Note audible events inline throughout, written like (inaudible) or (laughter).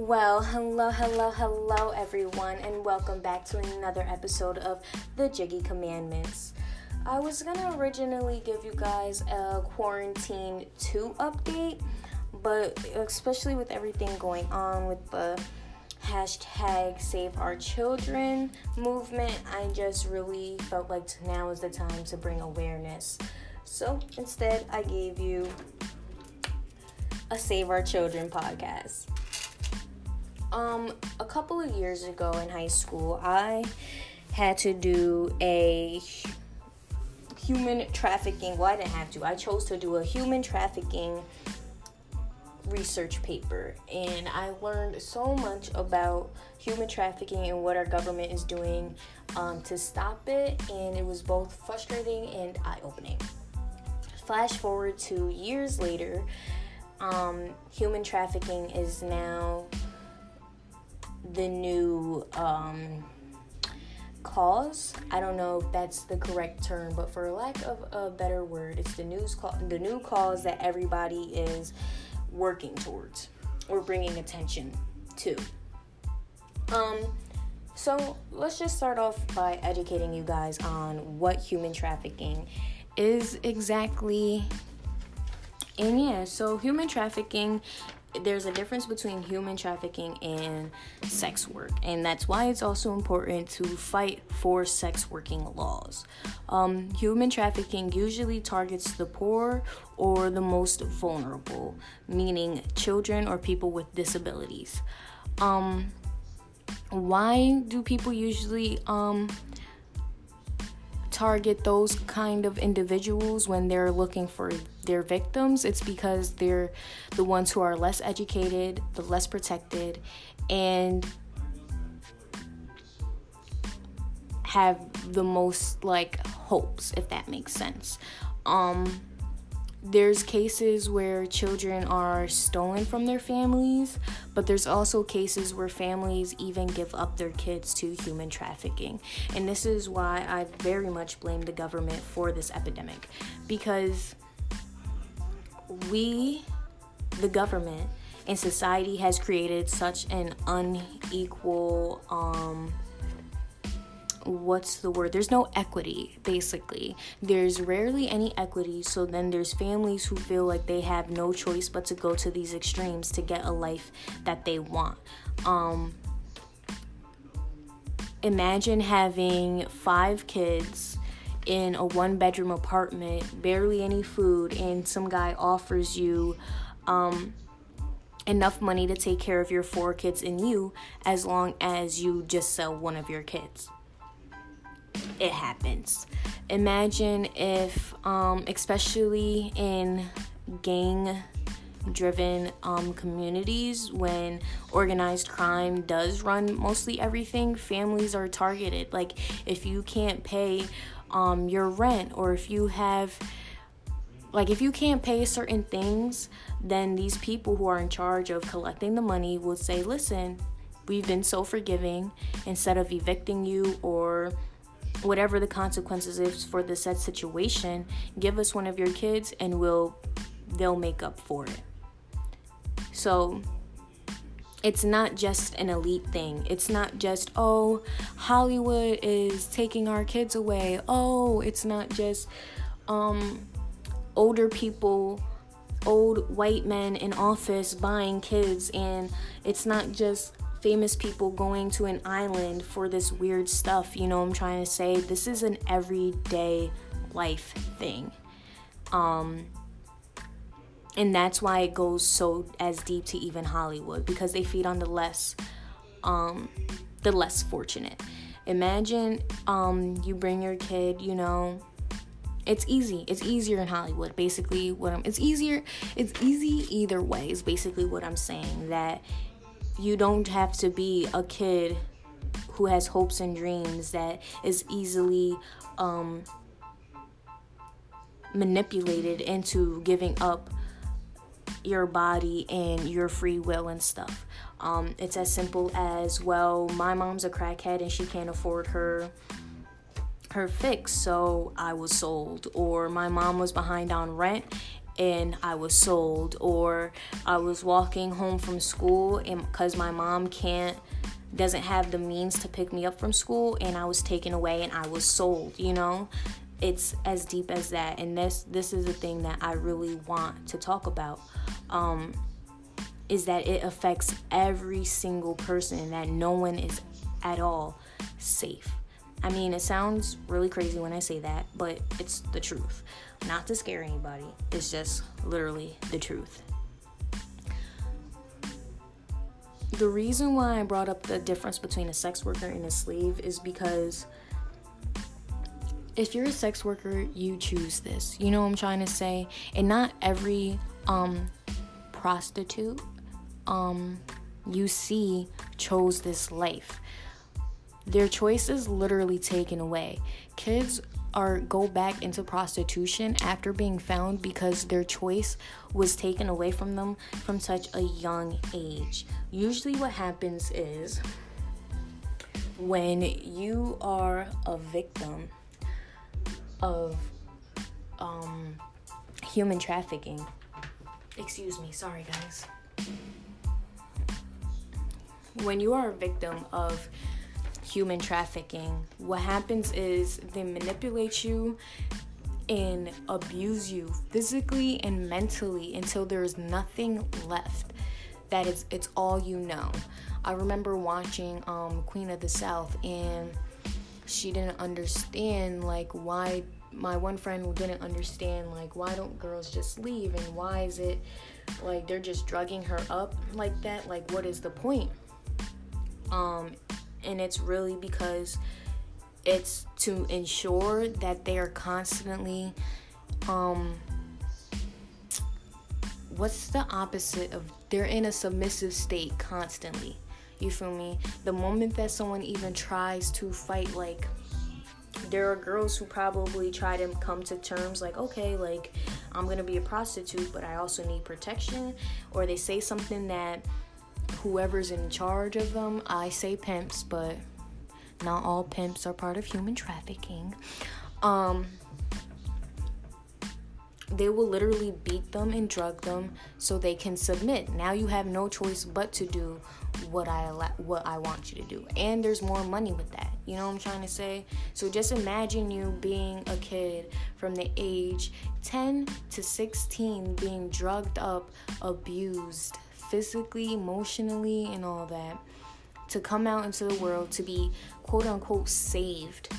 Well, hello, hello, hello, everyone, and welcome back to another episode of the Jiggy Commandments. I was gonna originally give you guys a quarantine 2 update, but especially with everything going on with the hashtag Save Our Children movement, I just really felt like now is the time to bring awareness. So instead, I gave you a Save Our Children podcast. Um, a couple of years ago in high school, I had to do a human trafficking. Well, I didn't have to. I chose to do a human trafficking research paper, and I learned so much about human trafficking and what our government is doing um, to stop it, and it was both frustrating and eye opening. Flash forward to years later, um, human trafficking is now the new um, cause. I don't know if that's the correct term, but for lack of a better word, it's the news call, the new cause that everybody is working towards or bringing attention to. Um, so let's just start off by educating you guys on what human trafficking is exactly. And yeah, so human trafficking there's a difference between human trafficking and sex work, and that's why it's also important to fight for sex working laws. Um, human trafficking usually targets the poor or the most vulnerable, meaning children or people with disabilities. Um, why do people usually um, target those kind of individuals when they're looking for their victims, it's because they're the ones who are less educated, the less protected, and have the most like hopes, if that makes sense. Um, there's cases where children are stolen from their families, but there's also cases where families even give up their kids to human trafficking. And this is why I very much blame the government for this epidemic because we, the government, and society has created such an unequal um, what's the word? There's no equity, basically. There's rarely any equity, so then there's families who feel like they have no choice but to go to these extremes to get a life that they want. Um, imagine having five kids in a one bedroom apartment, barely any food, and some guy offers you um, enough money to take care of your four kids and you as long as you just sell one of your kids it happens. Imagine if, um, especially in gang driven um, communities, when organized crime does run mostly everything, families are targeted. Like, if you can't pay um, your rent, or if you have like if you can't pay certain things then these people who are in charge of collecting the money will say listen we've been so forgiving instead of evicting you or whatever the consequences is for the said situation, give us one of your kids and we'll they'll make up for it. So it's not just an elite thing. It's not just, oh, Hollywood is taking our kids away. Oh, it's not just um, older people, old white men in office buying kids. And it's not just famous people going to an island for this weird stuff. You know I'm trying to say? This is an everyday life thing. Um and that's why it goes so as deep to even Hollywood because they feed on the less um the less fortunate. Imagine um you bring your kid, you know, it's easy. It's easier in Hollywood. Basically, what I'm it's easier. It's easy either way. Is basically what I'm saying that you don't have to be a kid who has hopes and dreams that is easily um, manipulated into giving up your body and your free will and stuff. Um, it's as simple as well, my mom's a crackhead and she can't afford her her fix, so I was sold. Or my mom was behind on rent and I was sold, or I was walking home from school and because my mom can't doesn't have the means to pick me up from school and I was taken away and I was sold, you know? It's as deep as that and this this is the thing that I really want to talk about. Um is that it affects every single person and that no one is at all safe. I mean, it sounds really crazy when I say that, but it's the truth. Not to scare anybody, it's just literally the truth. The reason why I brought up the difference between a sex worker and a slave is because if you're a sex worker, you choose this. You know what I'm trying to say? And not every um prostitute um you see chose this life. Their choice is literally taken away. Kids are go back into prostitution after being found because their choice was taken away from them from such a young age. Usually what happens is when you are a victim of um, human trafficking. Excuse me, sorry guys when you are a victim of human trafficking, what happens is they manipulate you and abuse you physically and mentally until there's nothing left. That is it's all you know. I remember watching um, Queen of the South and she didn't understand like why my one friend didn't understand like why don't girls just leave and why is it like they're just drugging her up like that like what is the point um, and it's really because it's to ensure that they are constantly um, what's the opposite of they're in a submissive state constantly. You feel me? The moment that someone even tries to fight like there are girls who probably try to come to terms like okay like i'm gonna be a prostitute but i also need protection or they say something that whoever's in charge of them. I say pimps, but not all pimps are part of human trafficking. Um, they will literally beat them and drug them so they can submit. Now you have no choice but to do what I what I want you to do. And there's more money with that. You know what I'm trying to say? So just imagine you being a kid from the age 10 to 16 being drugged up, abused, physically, emotionally, and all that to come out into the world to be quote unquote saved.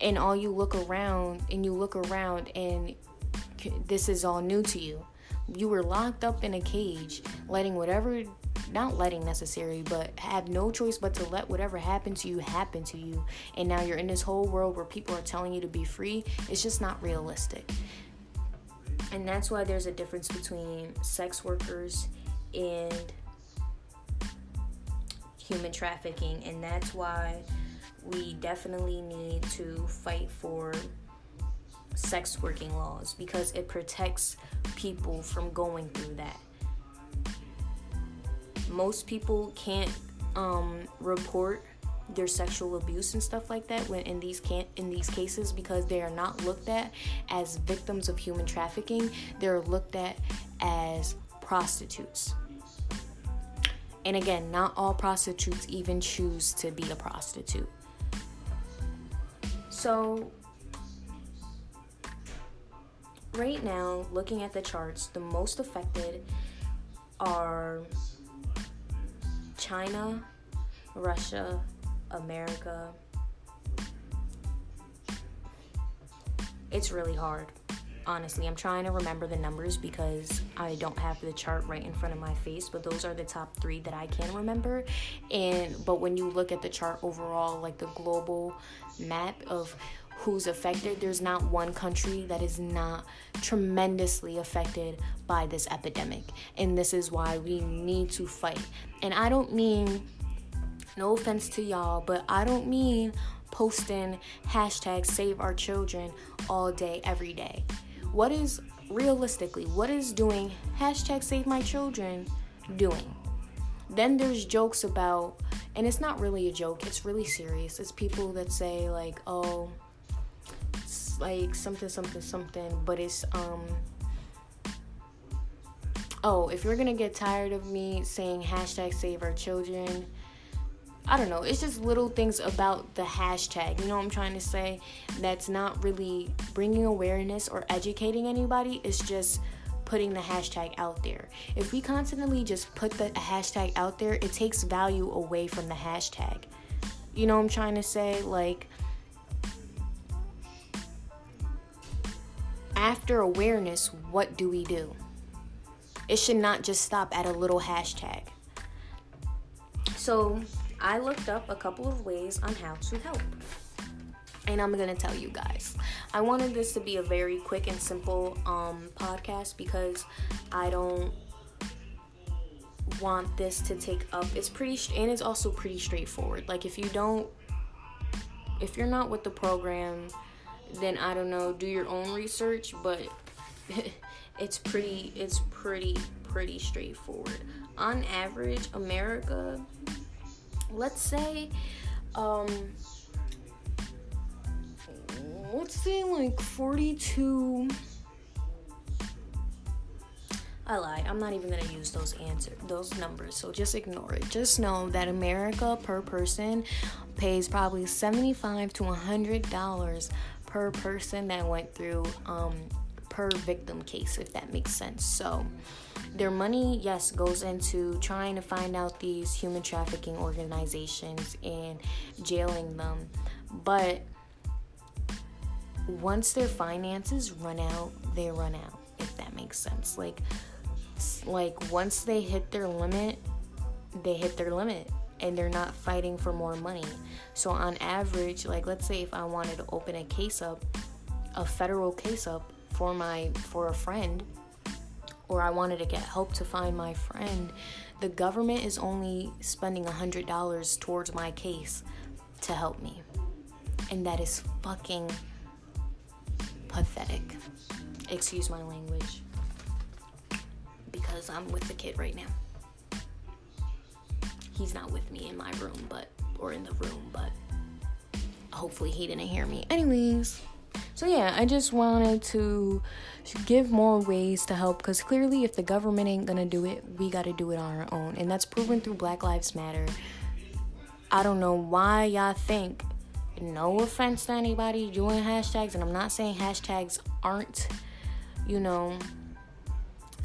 And all you look around and you look around and this is all new to you. You were locked up in a cage, letting whatever, not letting necessarily, but have no choice but to let whatever happened to you happen to you. And now you're in this whole world where people are telling you to be free. It's just not realistic. And that's why there's a difference between sex workers and human trafficking, and that's why we definitely need to fight for sex working laws because it protects people from going through that. Most people can't um, report their sexual abuse and stuff like that when in these can in these cases because they are not looked at as victims of human trafficking they're looked at as prostitutes and again, not all prostitutes even choose to be a prostitute. So, right now, looking at the charts, the most affected are China, Russia, America. It's really hard honestly. I'm trying to remember the numbers because I don't have the chart right in front of my face, but those are the top 3 that I can remember. And but when you look at the chart overall, like the global map of who's affected, there's not one country that is not tremendously affected by this epidemic. And this is why we need to fight. And I don't mean no offense to y'all, but I don't mean posting hashtag save our children all day, every day what is realistically what is doing hashtag save my children doing? Then there's jokes about and it's not really a joke it's really serious. It's people that say like oh it's like something something something but it's um oh, if you're gonna get tired of me saying hashtag save our children, I don't know. It's just little things about the hashtag. You know what I'm trying to say? That's not really bringing awareness or educating anybody. It's just putting the hashtag out there. If we constantly just put the hashtag out there, it takes value away from the hashtag. You know what I'm trying to say? Like, after awareness, what do we do? It should not just stop at a little hashtag. So, I looked up a couple of ways on how to help. And I'm gonna tell you guys. I wanted this to be a very quick and simple um, podcast because I don't want this to take up. It's pretty and it's also pretty straightforward. Like if you don't, if you're not with the program, then I don't know. Do your own research, but (laughs) it's pretty. It's pretty pretty straightforward. On average, America let's say um let's say like 42 I lie. I'm not even gonna use those answer those numbers. So just ignore it. Just know that America per person pays probably 75 to 100 dollars per person that went through um, per victim case, if that makes sense. So their money, yes, goes into trying to find out these human trafficking organizations and jailing them. But once their finances run out, they run out, if that makes sense. Like like once they hit their limit, they hit their limit and they're not fighting for more money. So on average, like let's say if I wanted to open a case up, a federal case up for my for a friend, or I wanted to get help to find my friend, the government is only spending $100 towards my case to help me. And that is fucking pathetic. Excuse my language. Because I'm with the kid right now. He's not with me in my room, but, or in the room, but hopefully he didn't hear me. Anyways. So, yeah, I just wanted to give more ways to help because clearly, if the government ain't gonna do it, we gotta do it on our own. And that's proven through Black Lives Matter. I don't know why y'all think, no offense to anybody doing hashtags, and I'm not saying hashtags aren't, you know,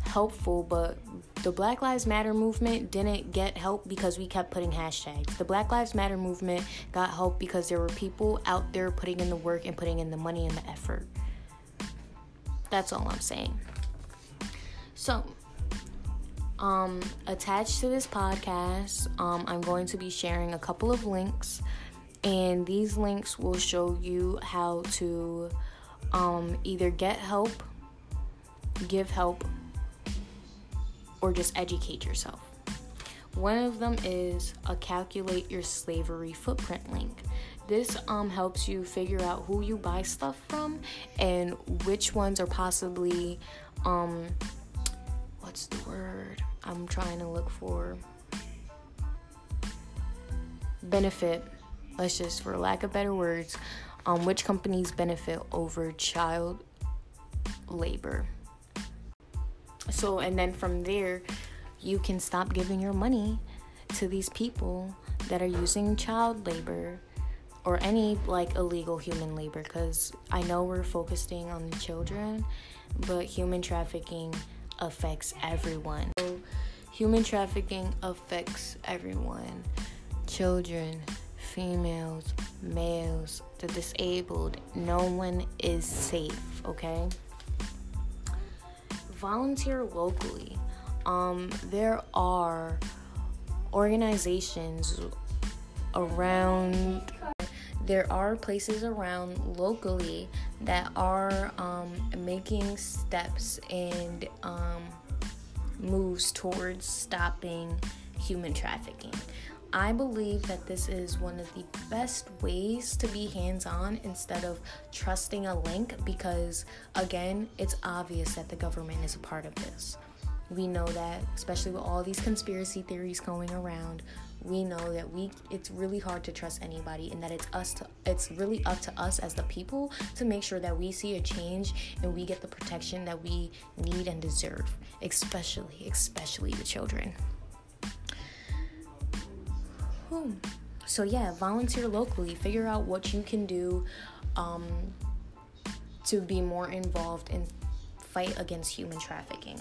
helpful, but the Black Lives Matter movement didn't get help because we kept putting hashtags. The Black Lives Matter movement got help because there were people out there putting in the work and putting in the money and the effort. That's all I'm saying. So, um, attached to this podcast, um, I'm going to be sharing a couple of links, and these links will show you how to um, either get help, give help, or just educate yourself. One of them is a calculate your slavery footprint link. This um helps you figure out who you buy stuff from and which ones are possibly um what's the word I'm trying to look for benefit let's just for lack of better words um which companies benefit over child labor so, and then from there, you can stop giving your money to these people that are using child labor or any like illegal human labor because I know we're focusing on the children, but human trafficking affects everyone. So, human trafficking affects everyone children, females, males, the disabled. No one is safe, okay? Volunteer locally. Um, there are organizations around there are places around locally that are um, making steps and um, moves towards stopping human trafficking. I believe that this is one of the best ways to be hands on instead of trusting a link because, again, it's obvious that the government is a part of this. we know that, especially with all these conspiracy theories going around, we know that we it's really hard to trust anybody and that it's us to it's really up to us as the people to make sure that we see a change and we get the protection that we need and deserve especially especially the children hmm. so yeah volunteer locally figure out what you can do um, to be more involved in fight against human trafficking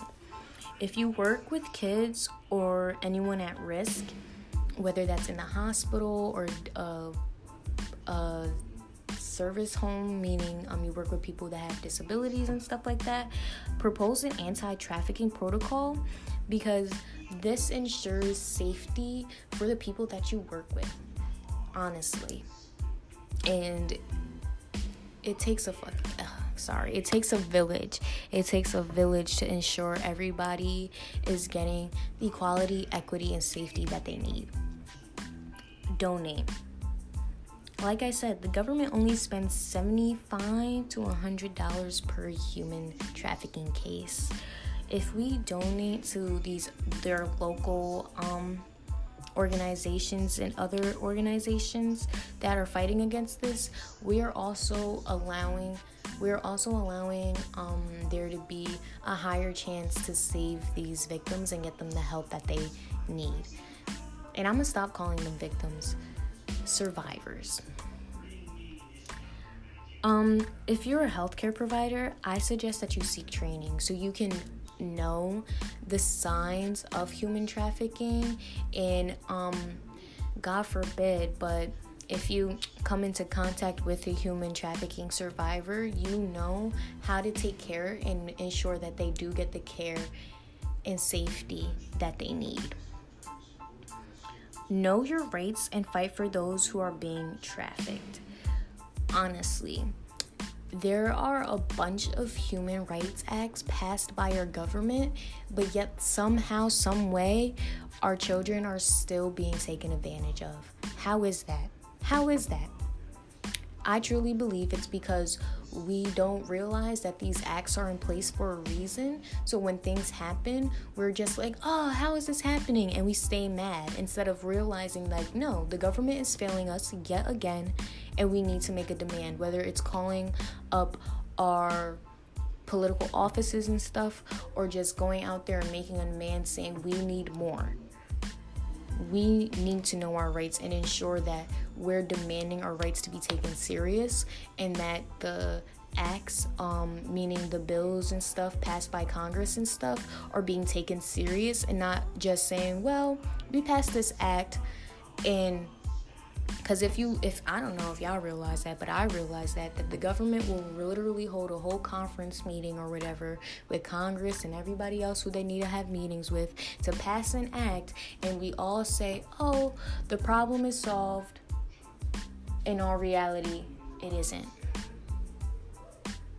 if you work with kids or anyone at risk whether that's in the hospital or a, uh, a service home, meaning um, you work with people that have disabilities and stuff like that, propose an anti trafficking protocol because this ensures safety for the people that you work with, honestly. And it takes a fuck. sorry, it takes a village. It takes a village to ensure everybody is getting the quality, equity, and safety that they need donate. Like I said, the government only spends 75 to 100 dollars per human trafficking case. If we donate to these their local um, organizations and other organizations that are fighting against this, we are also allowing we're also allowing um, there to be a higher chance to save these victims and get them the help that they need and I'm gonna stop calling them victims, survivors. Um, if you're a healthcare provider, I suggest that you seek training so you can know the signs of human trafficking and um, God forbid, but if you come into contact with a human trafficking survivor, you know how to take care and ensure that they do get the care and safety that they need. Know your rights and fight for those who are being trafficked. Honestly, there are a bunch of human rights acts passed by our government, but yet somehow, some way, our children are still being taken advantage of. How is that? How is that? I truly believe it's because we don't realize that these acts are in place for a reason. So when things happen, we're just like, oh, how is this happening? And we stay mad instead of realizing, like, no, the government is failing us yet again, and we need to make a demand, whether it's calling up our political offices and stuff, or just going out there and making a demand saying we need more. We need to know our rights and ensure that we're demanding our rights to be taken serious and that the acts, um, meaning the bills and stuff passed by Congress and stuff, are being taken serious and not just saying, well, we passed this act and because if you, if I don't know if y'all realize that, but I realize that that the government will literally hold a whole conference meeting or whatever with Congress and everybody else who they need to have meetings with to pass an act, and we all say, "Oh, the problem is solved." In all reality, it isn't.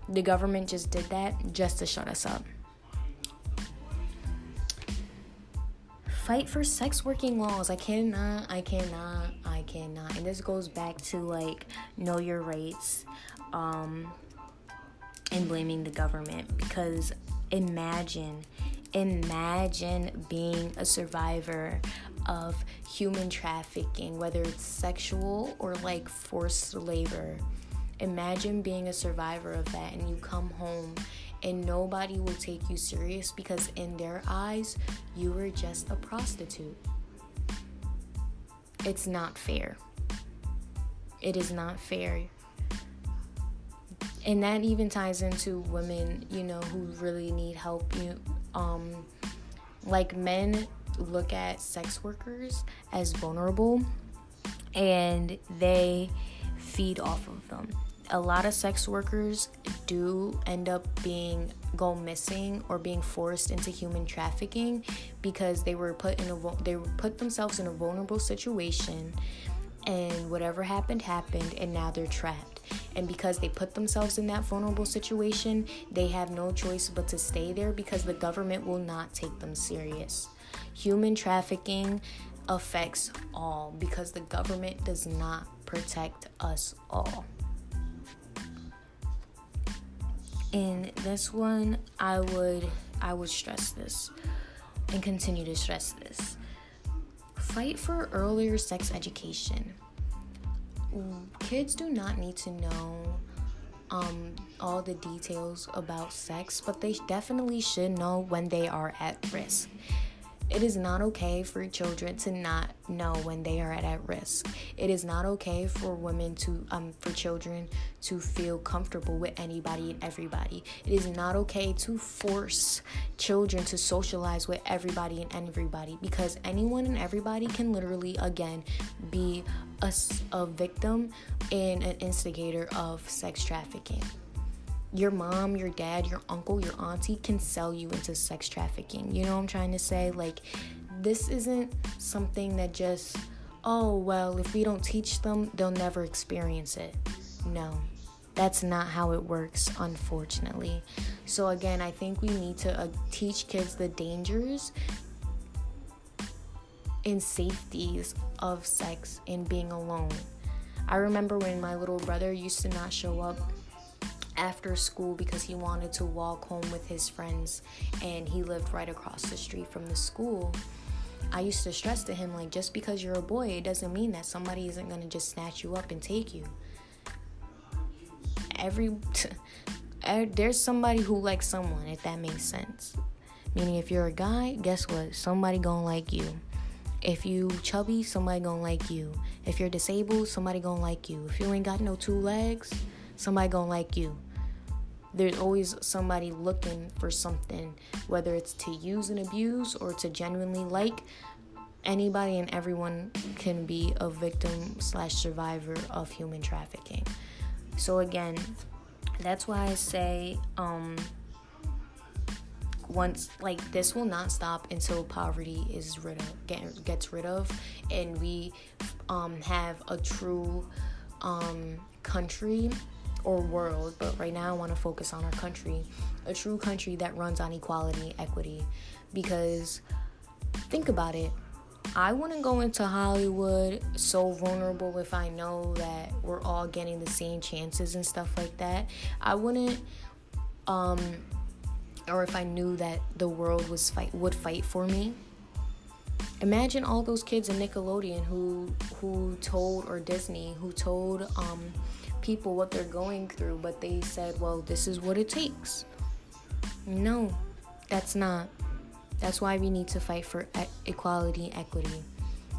The government just did that just to shut us up. fight for sex working laws. I cannot, I cannot, I cannot. And this goes back to like know your rights um, and blaming the government because imagine, imagine being a survivor of human trafficking, whether it's sexual or like forced labor. Imagine being a survivor of that and you come home and nobody will take you serious because in their eyes you were just a prostitute. It's not fair. It is not fair. And that even ties into women, you know, who really need help. You um like men look at sex workers as vulnerable and they feed off of them a lot of sex workers do end up being go missing or being forced into human trafficking because they were put in a they put themselves in a vulnerable situation and whatever happened happened and now they're trapped. And because they put themselves in that vulnerable situation they have no choice but to stay there because the government will not take them serious. Human trafficking affects all because the government does not protect us all in this one, I would I would stress this. and continue to stress this. Fight for earlier sex education. Kids do not need to know um, all the details about sex, but they definitely should know when they are at risk. It is not okay for children to not know when they are at risk. It is not okay for women to um for children to feel comfortable with anybody and everybody. It is not okay to force children to socialize with everybody and everybody because anyone and everybody can literally again be a, a victim and an instigator of sex trafficking your mom, your dad, your uncle, your auntie can sell you into sex trafficking. You know what I'm trying to say? Like, this isn't something that just, oh, well, if we don't teach them, they'll never experience it. No, that's not how it works, unfortunately. So, again, I think we need to uh, teach kids the dangers and safeties of sex and being alone. I remember when my little brother used to not show up after school because he wanted to walk home with his friends and he lived right across the street from the school. I used to stress to him like just because you're a boy it doesn't mean that somebody isn't to just snatch you up and take you. Every (laughs) er, there's somebody who likes someone if that makes sense. Meaning if you're a guy, guess what? Somebody to like you. If you chubby, somebody to like you. If you're disabled, somebody to like you. If you ain't got no two legs, somebody to like you there's always somebody looking for something, whether it's to use and abuse or to genuinely like. Anybody and everyone can be a victim slash survivor of human trafficking. So again, that's why I say um, once like this will not stop until poverty is rid of get, gets rid of and we um, have a true um, country or world, but right now I want to focus on our country, a true country that runs on equality, equity. Because think about it. I wouldn't go into Hollywood so vulnerable if I know that we're all getting the same chances and stuff like that. I wouldn't um or if I knew that the world was fight would fight for me. Imagine all those kids in Nickelodeon who who told or Disney who told um people what they're going through, but they said, well, this is what it takes. No, that's not. That's why we need to fight for e- equality, equity.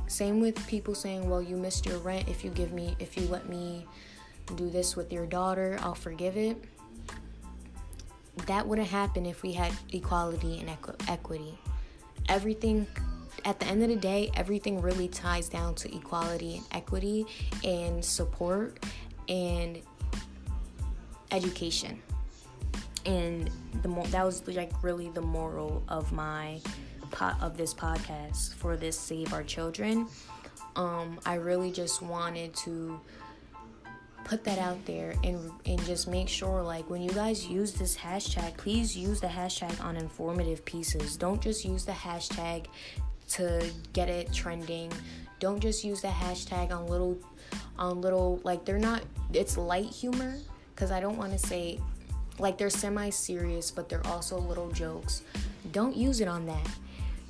Same with people saying, well, you missed your rent. If you give me, if you let me do this with your daughter, I'll forgive it. That wouldn't happen if we had equality and equ- equity. Everything at the end of the day, everything really ties down to equality and equity and support and education. And the mo- that was like really the moral of my pot of this podcast for this Save Our Children. Um, I really just wanted to put that out there and and just make sure like when you guys use this hashtag please use the hashtag on informative pieces don't just use the hashtag to get it trending don't just use the hashtag on little on little like they're not it's light humor because I don't want to say like they're semi serious but they're also little jokes. Don't use it on that.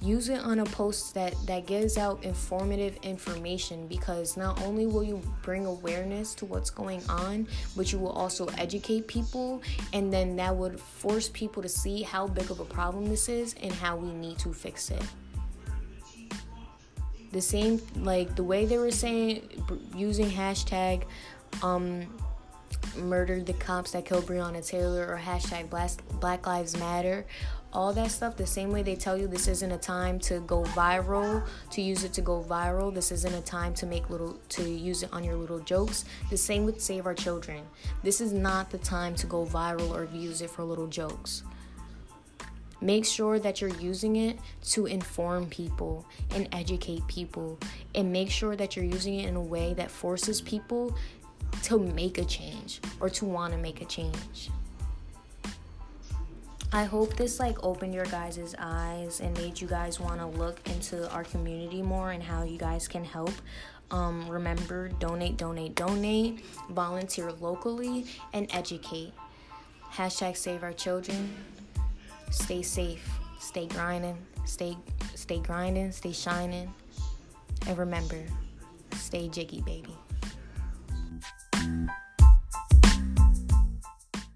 Use it on a post that that gives out informative information because not only will you bring awareness to what's going on, but you will also educate people and then that would force people to see how big of a problem this is and how we need to fix it the same like the way they were saying using hashtag um murdered the cops that killed Breonna Taylor or hashtag Black Lives Matter, all that stuff, the same way they tell you this isn't a time to go viral, to use it to go viral, this isn't a time to make little, to use it on your little jokes. The same with Save Our Children. This is not the time to go viral or use it for little jokes. Make sure that you're using it to inform people and educate people, and make sure that you're using it in a way that forces people to make a change or to want to make a change. I hope this like opened your guys' eyes and made you guys want to look into our community more and how you guys can help. Um, remember, donate, donate, donate, volunteer locally, and educate. Hashtag save our children. Stay safe, stay grinding, Stay stay grinding, stay shining. And remember, stay jiggy, baby.